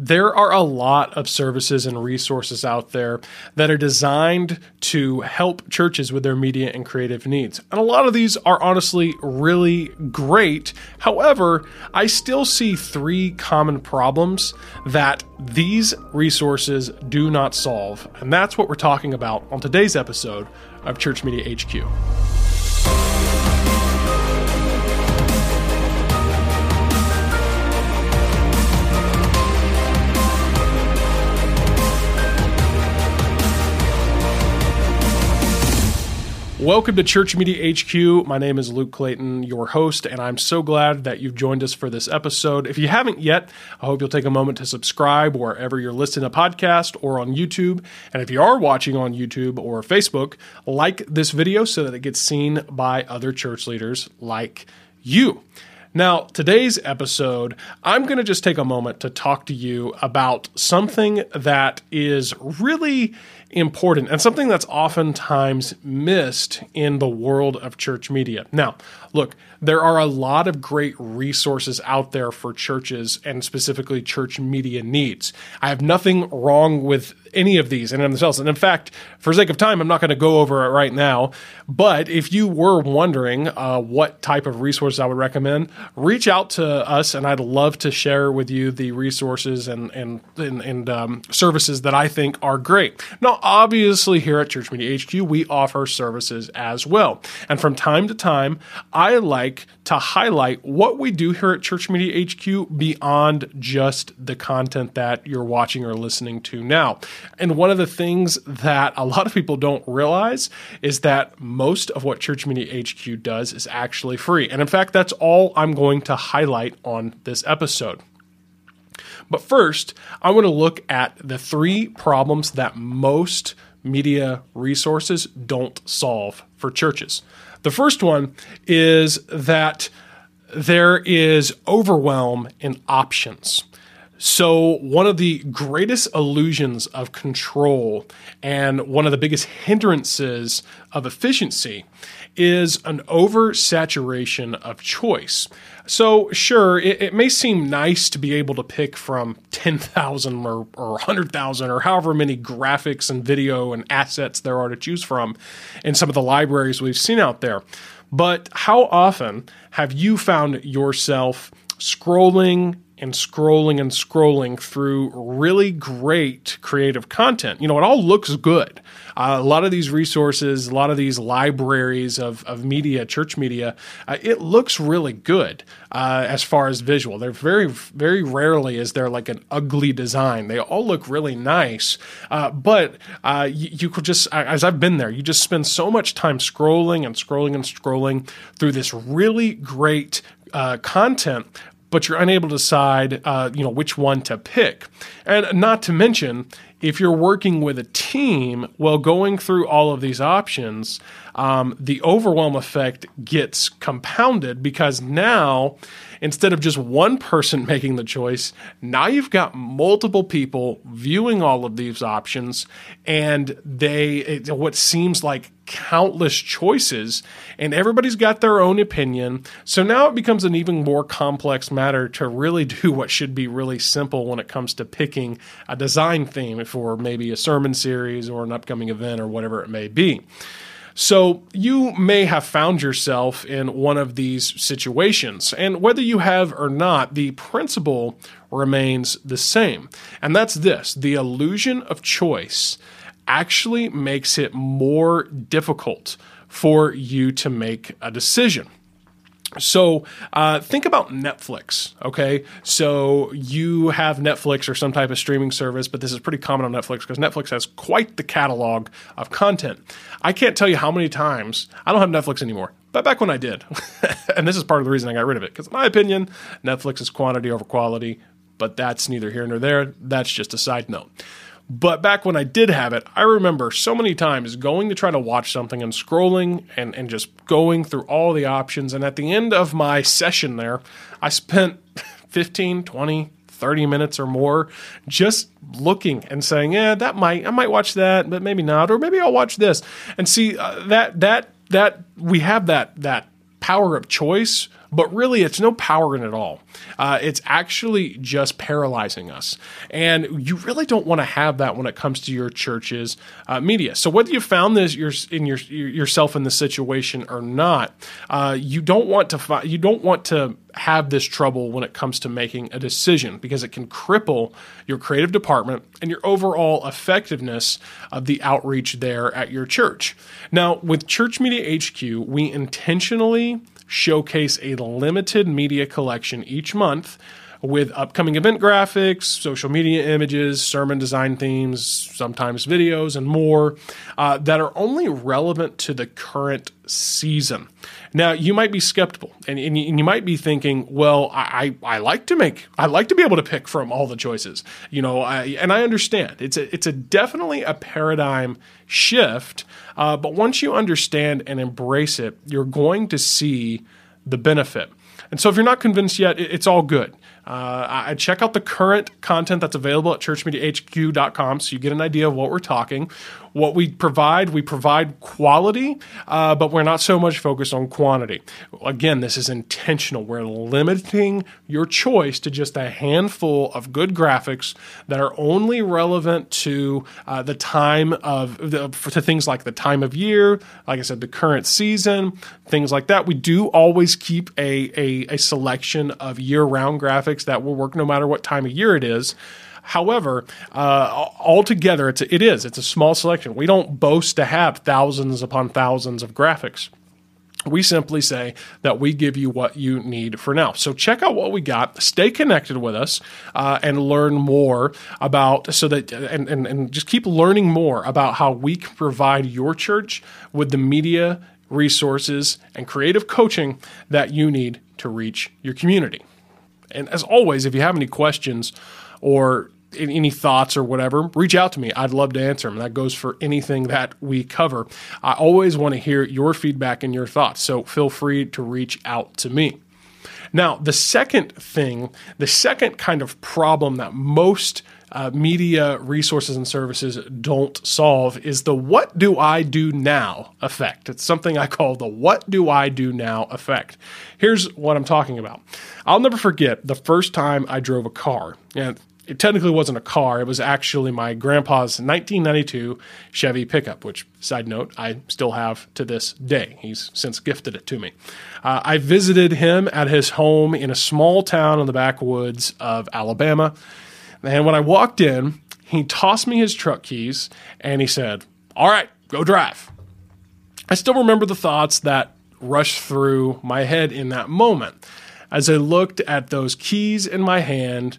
there are a lot of services and resources out there that are designed to help churches with their media and creative needs. And a lot of these are honestly really great. However, I still see three common problems that these resources do not solve. And that's what we're talking about on today's episode of Church Media HQ. Welcome to Church Media HQ. My name is Luke Clayton, your host, and I'm so glad that you've joined us for this episode. If you haven't yet, I hope you'll take a moment to subscribe wherever you're listening to podcast or on YouTube. And if you are watching on YouTube or Facebook, like this video so that it gets seen by other church leaders like you. Now, today's episode, I'm going to just take a moment to talk to you about something that is really important and something that's oftentimes missed in the world of church media. Now, look, there are a lot of great resources out there for churches and specifically church media needs. I have nothing wrong with any of these in themselves. And in fact, for sake of time, I'm not going to go over it right now. But if you were wondering uh, what type of resources I would recommend, reach out to us, and I'd love to share with you the resources and and and, and um, services that I think are great. Now, obviously, here at Church Media HQ, we offer services as well, and from time to time, I like to highlight what we do here at Church Media HQ beyond just the content that you're watching or listening to now. And one of the things that a lot of people don't realize is that most of what Church Media HQ does is actually free. And in fact, that's all I'm going to highlight on this episode. But first, I want to look at the three problems that most media resources don't solve for churches. The first one is that there is overwhelm in options. So, one of the greatest illusions of control and one of the biggest hindrances of efficiency is an oversaturation of choice. So, sure, it, it, may seem nice to be able to pick from 10,000 or, or 100,000 or however many graphics and video and assets there are to choose from in some of the libraries we've seen out there. But how often have you found yourself scrolling and scrolling and scrolling through really great creative content. You know, it all looks good. Uh, a lot of these resources, a lot of these libraries of, of media, church media, uh, it looks really good uh, as far as visual. They're very, very rarely is there like an ugly design. They all look really nice, uh, but uh, you, you could just, as I've been there, you just spend so much time scrolling and scrolling and scrolling through this really great uh, content but you're unable to decide, uh, you know, which one to pick. And not to mention, if you're working with a team, well, going through all of these options, um, the overwhelm effect gets compounded because now, instead of just one person making the choice, now you've got multiple people viewing all of these options, and they it, what seems like countless choices, and everybody's got their own opinion. So now it becomes an even more complex matter to really do what should be really simple when it comes to picking a design theme for maybe a sermon series or an upcoming event or whatever it may be. So you may have found yourself in one of these situations. And whether you have or not, the principle remains the same. And that's this the illusion of choice actually makes it more difficult for you to make a decision. So uh, think about Netflix. Okay, so you have Netflix or some type of streaming service, but this is pretty common on Netflix because Netflix has quite the catalog of content. I can't tell you how many times I don't have Netflix anymore, but back when I did, and this is part of the reason I got rid of it because, in my opinion, Netflix is quantity over quality. But that's neither here nor there. That's just a side note. But back when I did have it, I remember so many times going to try to watch something and scrolling and, and just going through all the options. And at the end of my session there, I spent 15, 20, 30 minutes or more just looking and saying, yeah, that might, I might watch that, but maybe not, or maybe I'll watch this. And see uh, that, that, that we have that, that power of choice but really it's no power in it all. Uh, it's actually just paralyzing us. And you really don't want to have that when it comes to your church's uh, media. So whether you found this you're in your, yourself in the situation or not, uh, you don't want to fi- you don't want to have this trouble when it comes to making a decision because it can cripple your creative department and your overall effectiveness of the outreach there at your church. Now, with Church Media HQ, we intentionally showcase a limited media collection each month with upcoming event graphics, social media images, sermon design themes, sometimes videos, and more uh, that are only relevant to the current season. Now, you might be skeptical and, and, you, might be thinking, well, I, I, like to make, I like to be able to pick from all the choices, you know, I, and I understand it's a, it's a definitely a paradigm shift. Uh, but once you understand and embrace it, you're going to see the benefit. And so if you're not convinced yet, it's all good. Uh, I check out the current content that's available at churchmediahq.com so you get an idea of what we're talking. What we provide, we provide quality, uh, but we're not so much focused on quantity. Again, this is intentional. We're limiting your choice to just a handful of good graphics that are only relevant to uh, the time of the, to things like the time of year, like I said, the current season, things like that. We do always keep a, a, a selection of year round graphics that will work no matter what time of year it is. However, uh, altogether, it is it's a small selection. We don't boast to have thousands upon thousands of graphics. We simply say that we give you what you need for now. So check out what we got. Stay connected with us uh, and learn more about so that and, and and just keep learning more about how we can provide your church with the media resources and creative coaching that you need to reach your community. And as always, if you have any questions or any thoughts or whatever, reach out to me. I'd love to answer them. That goes for anything that we cover. I always want to hear your feedback and your thoughts, so feel free to reach out to me. Now, the second thing, the second kind of problem that most uh, media resources and services don't solve is the what do I do now effect. It's something I call the what do I do now effect. Here's what I'm talking about. I'll never forget the first time I drove a car. And it technically wasn't a car. It was actually my grandpa's 1992 Chevy pickup, which, side note, I still have to this day. He's since gifted it to me. Uh, I visited him at his home in a small town in the backwoods of Alabama. And when I walked in, he tossed me his truck keys and he said, All right, go drive. I still remember the thoughts that rushed through my head in that moment as I looked at those keys in my hand.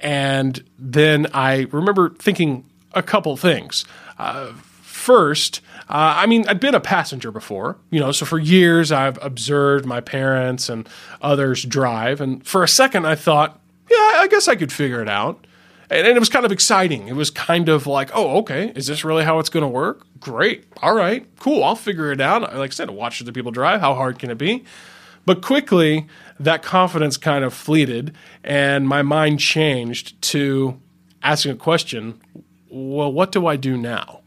And then I remember thinking a couple things. Uh, first, uh, I mean, I'd been a passenger before, you know, so for years I've observed my parents and others drive. And for a second, I thought, yeah, I guess I could figure it out. And, and it was kind of exciting. It was kind of like, oh, okay, is this really how it's going to work? Great. All right, cool. I'll figure it out. Like I said, watch the people drive. How hard can it be? But quickly, that confidence kind of fleeted, and my mind changed to asking a question well, what do I do now?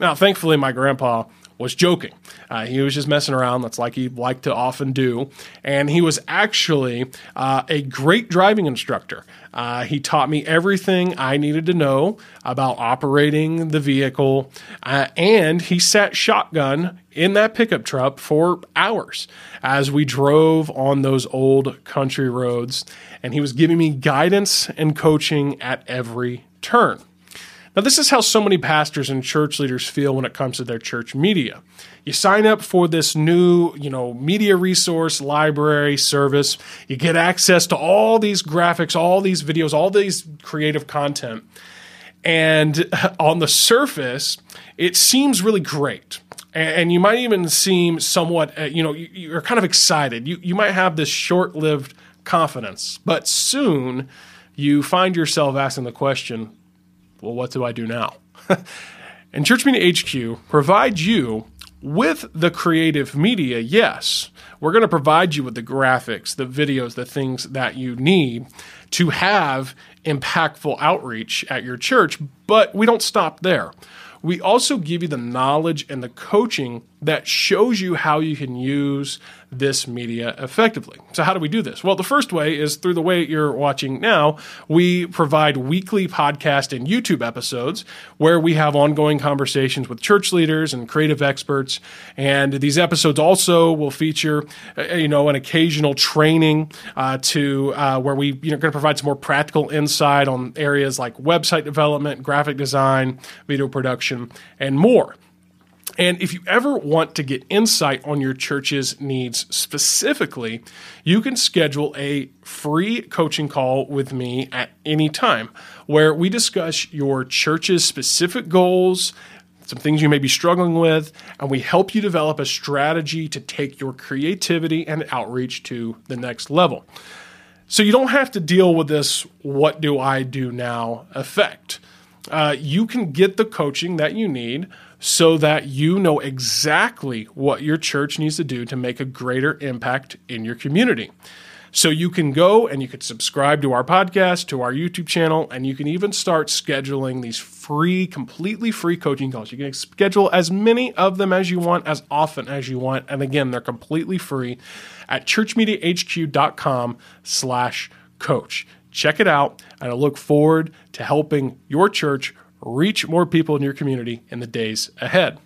Now, thankfully, my grandpa was joking. Uh, he was just messing around. That's like he liked to often do. And he was actually uh, a great driving instructor. Uh, he taught me everything I needed to know about operating the vehicle. Uh, and he sat shotgun in that pickup truck for hours as we drove on those old country roads. And he was giving me guidance and coaching at every turn. Now, this is how so many pastors and church leaders feel when it comes to their church media. You sign up for this new, you know, media resource library service. You get access to all these graphics, all these videos, all these creative content. And on the surface, it seems really great. And you might even seem somewhat, uh, you know, you're kind of excited. You, you might have this short lived confidence, but soon you find yourself asking the question, well, what do I do now? and Church Media HQ provides you with the creative media, yes, we're going to provide you with the graphics, the videos, the things that you need to have impactful outreach at your church, but we don't stop there. We also give you the knowledge and the coaching that shows you how you can use this media effectively. So, how do we do this? Well, the first way is through the way you're watching now. We provide weekly podcast and YouTube episodes where we have ongoing conversations with church leaders and creative experts. And these episodes also will feature, uh, you know, an occasional training uh, to uh, where we you know going to provide some more practical insight on areas like website development, graphic design, video production, and more. And if you ever want to get insight on your church's needs specifically, you can schedule a free coaching call with me at any time where we discuss your church's specific goals, some things you may be struggling with, and we help you develop a strategy to take your creativity and outreach to the next level. So you don't have to deal with this what do I do now effect. Uh, you can get the coaching that you need so that you know exactly what your church needs to do to make a greater impact in your community. So you can go and you can subscribe to our podcast, to our YouTube channel, and you can even start scheduling these free, completely free coaching calls. You can schedule as many of them as you want, as often as you want. And again, they're completely free at churchmediahq.com slash coach. Check it out, and I look forward to helping your church reach more people in your community in the days ahead.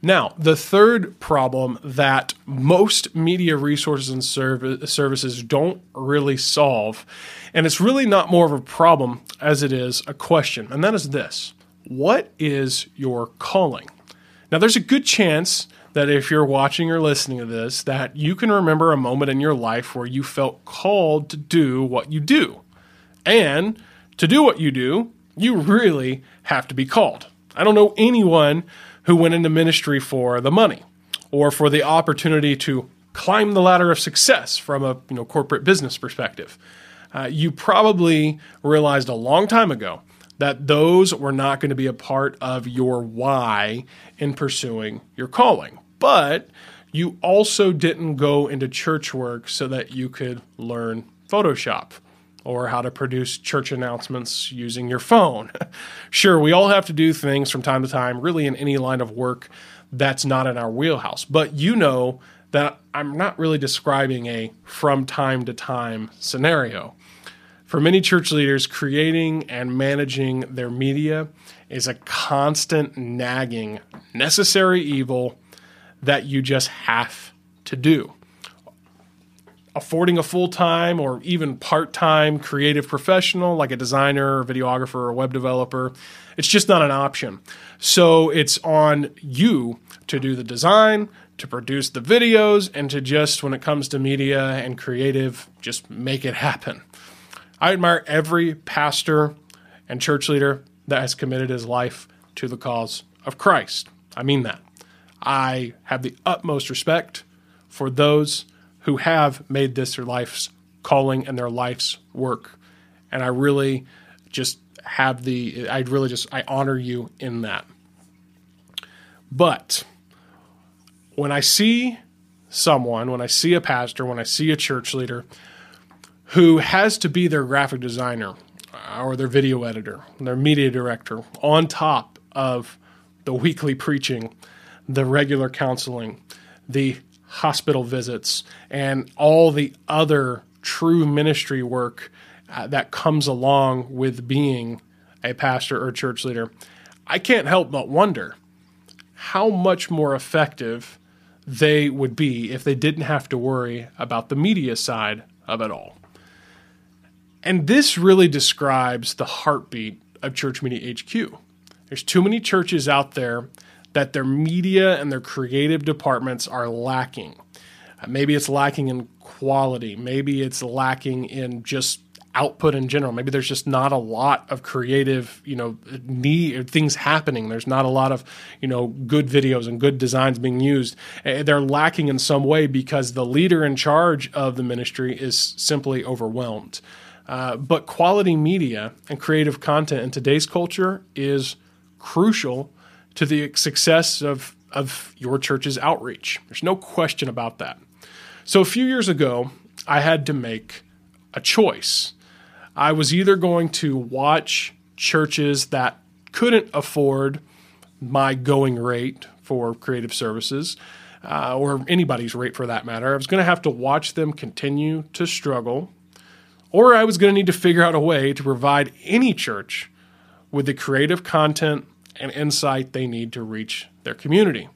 Now, the third problem that most media resources and services don't really solve, and it's really not more of a problem as it is a question, and that is this What is your calling? Now, there's a good chance that if you're watching or listening to this, that you can remember a moment in your life where you felt called to do what you do. And to do what you do, you really have to be called. I don't know anyone who went into ministry for the money or for the opportunity to climb the ladder of success from a you know corporate business perspective. Uh, you probably realized a long time ago that those were not going to be a part of your why in pursuing your calling. But you also didn't go into church work so that you could learn Photoshop or how to produce church announcements using your phone. sure, we all have to do things from time to time, really in any line of work that's not in our wheelhouse. But you know that I'm not really describing a from time to time scenario. For many church leaders, creating and managing their media is a constant nagging, necessary evil that you just have to do affording a full time or even part time creative professional like a designer, or videographer, or web developer. It's just not an option. So it's on you to do the design, to produce the videos, and to just, when it comes to media and creative, just make it happen. I admire every pastor and church leader that has committed his life to the cause of Christ. I mean that. I have the utmost respect for those who have made this their life's calling and their life's work. And I really just have the, I really just, I honor you in that. But when I see someone, when I see a pastor, when I see a church leader who has to be their graphic designer or their video editor, their media director, on top of the weekly preaching, the regular counseling, the hospital visits, and all the other true ministry work uh, that comes along with being a pastor or church leader, I can't help but wonder how much more effective they would be if they didn't have to worry about the media side of it all. And this really describes the heartbeat of Church Media HQ. There's too many churches out there that their media and their creative departments are lacking. Maybe it's lacking in quality. Maybe it's lacking in just output in general. Maybe there's just not a lot of creative, you know, need things happening. There's not a lot of, you know, good videos and good designs being used. Eh, they're lacking in some way because the leader in charge of the ministry is simply overwhelmed. Uh, but quality media and creative content in today's culture is crucial to the success of, of your church's outreach. There's no question about that. So a few years ago, I had to make a choice. I was either going to watch churches that couldn't afford my going rate for creative services, uh, or anybody's rate for that matter, I was going to have to watch them continue to struggle, or I was going to need to figure out a way to provide any church with the creative content and insight they need to reach their community.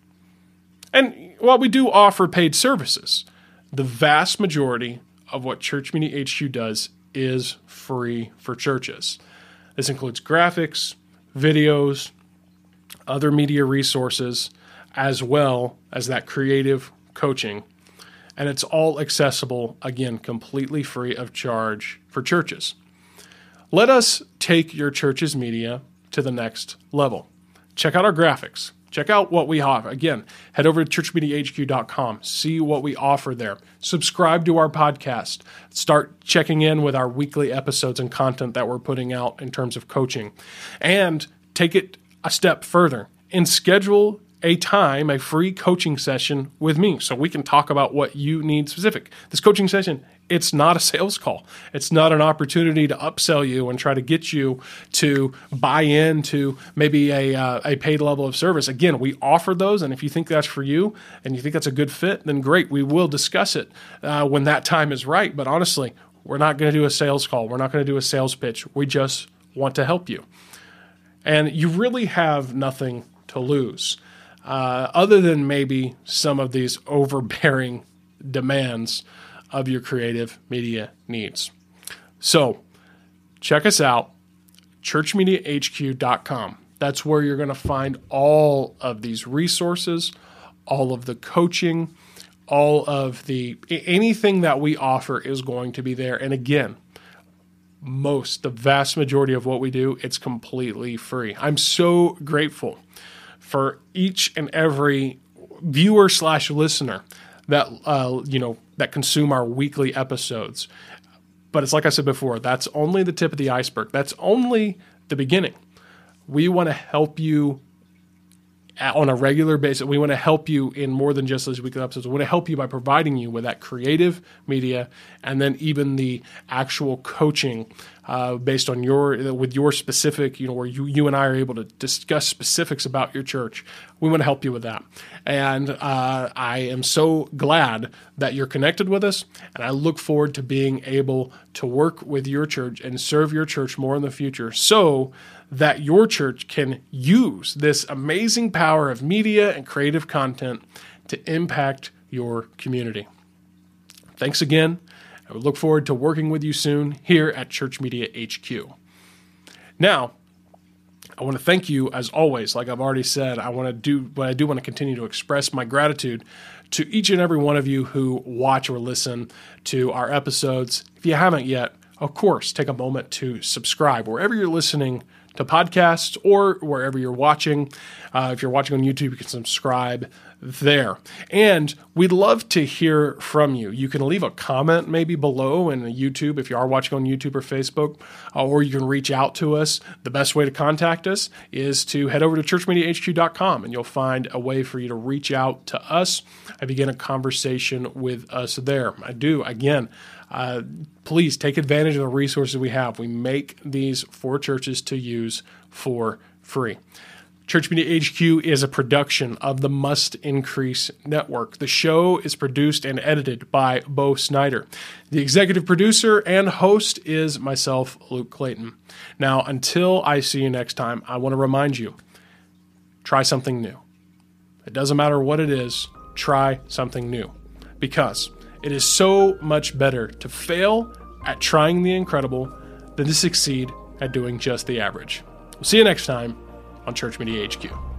And while we do offer paid services, the vast majority of what Church Media HQ does is free for churches. This includes graphics, videos, other media resources, as well as that creative coaching. And it's all accessible, again, completely free of charge for churches. Let us take your church's media to the next level. Check out our graphics. Check out what we have. Again, head over to churchmediahq.com, see what we offer there. Subscribe to our podcast. Start checking in with our weekly episodes and content that we're putting out in terms of coaching. And take it a step further and schedule a time, a free coaching session with me so we can talk about what you need specific. This coaching session, it's not a sales call. It's not an opportunity to upsell you and try to get you to buy into maybe a, uh, a paid level of service. Again, we offer those, and if you think that's for you and you think that's a good fit, then great. We will discuss it uh, when that time is right. But honestly, we're not going to do a sales call. We're not going to do a sales pitch. We just want to help you. And you really have nothing to lose uh, other than maybe some of these overbearing demands of your creative media needs. So, check us out, churchmediahq.com. That's where you're going to find all of these resources, all of the coaching, all of the anything that we offer is going to be there. And again, most, the vast majority of what we do, it's completely free. I'm so grateful for each and every viewer slash listener that uh, you know that consume our weekly episodes. But it's like I said before, that's only the tip of the iceberg. That's only the beginning. We want to help you on a regular basis. We want to help you in more than just those weekly episodes. We want to help you by providing you with that creative media and then even the actual coaching uh, based on your with your specific, you know, where you you and I are able to discuss specifics about your church. We want to help you with that, and uh, I am so glad that you're connected with us, and I look forward to being able to work with your church and serve your church more in the future. So that your church can use this amazing power of media and creative content to impact your community. Thanks again. I look forward to working with you soon here at Church Media HQ. Now, I want to thank you as always. Like I've already said, I want to do, but I do want to continue to express my gratitude to each and every one of you who watch or listen to our episodes. If you haven't yet, of course, take a moment to subscribe wherever you're listening to podcasts or wherever you're watching. Uh, if you're watching on YouTube, you can subscribe there. And we'd love to hear from you. You can leave a comment maybe below in YouTube if you are watching on YouTube or Facebook, uh, or you can reach out to us. The best way to contact us is to head over to churchmediahq.com and you'll find a way for you to reach out to us and begin a conversation with us there. I do, again, uh, please take advantage of the resources we have. We make these for churches to use for free. Church Media HQ is a production of the Must Increase Network. The show is produced and edited by Bo Snyder. The executive producer and host is myself, Luke Clayton. Now, until I see you next time, I want to remind you try something new. It doesn't matter what it is, try something new. Because it is so much better to fail at trying the incredible than to succeed at doing just the average. We'll see you next time on Church Media HQ.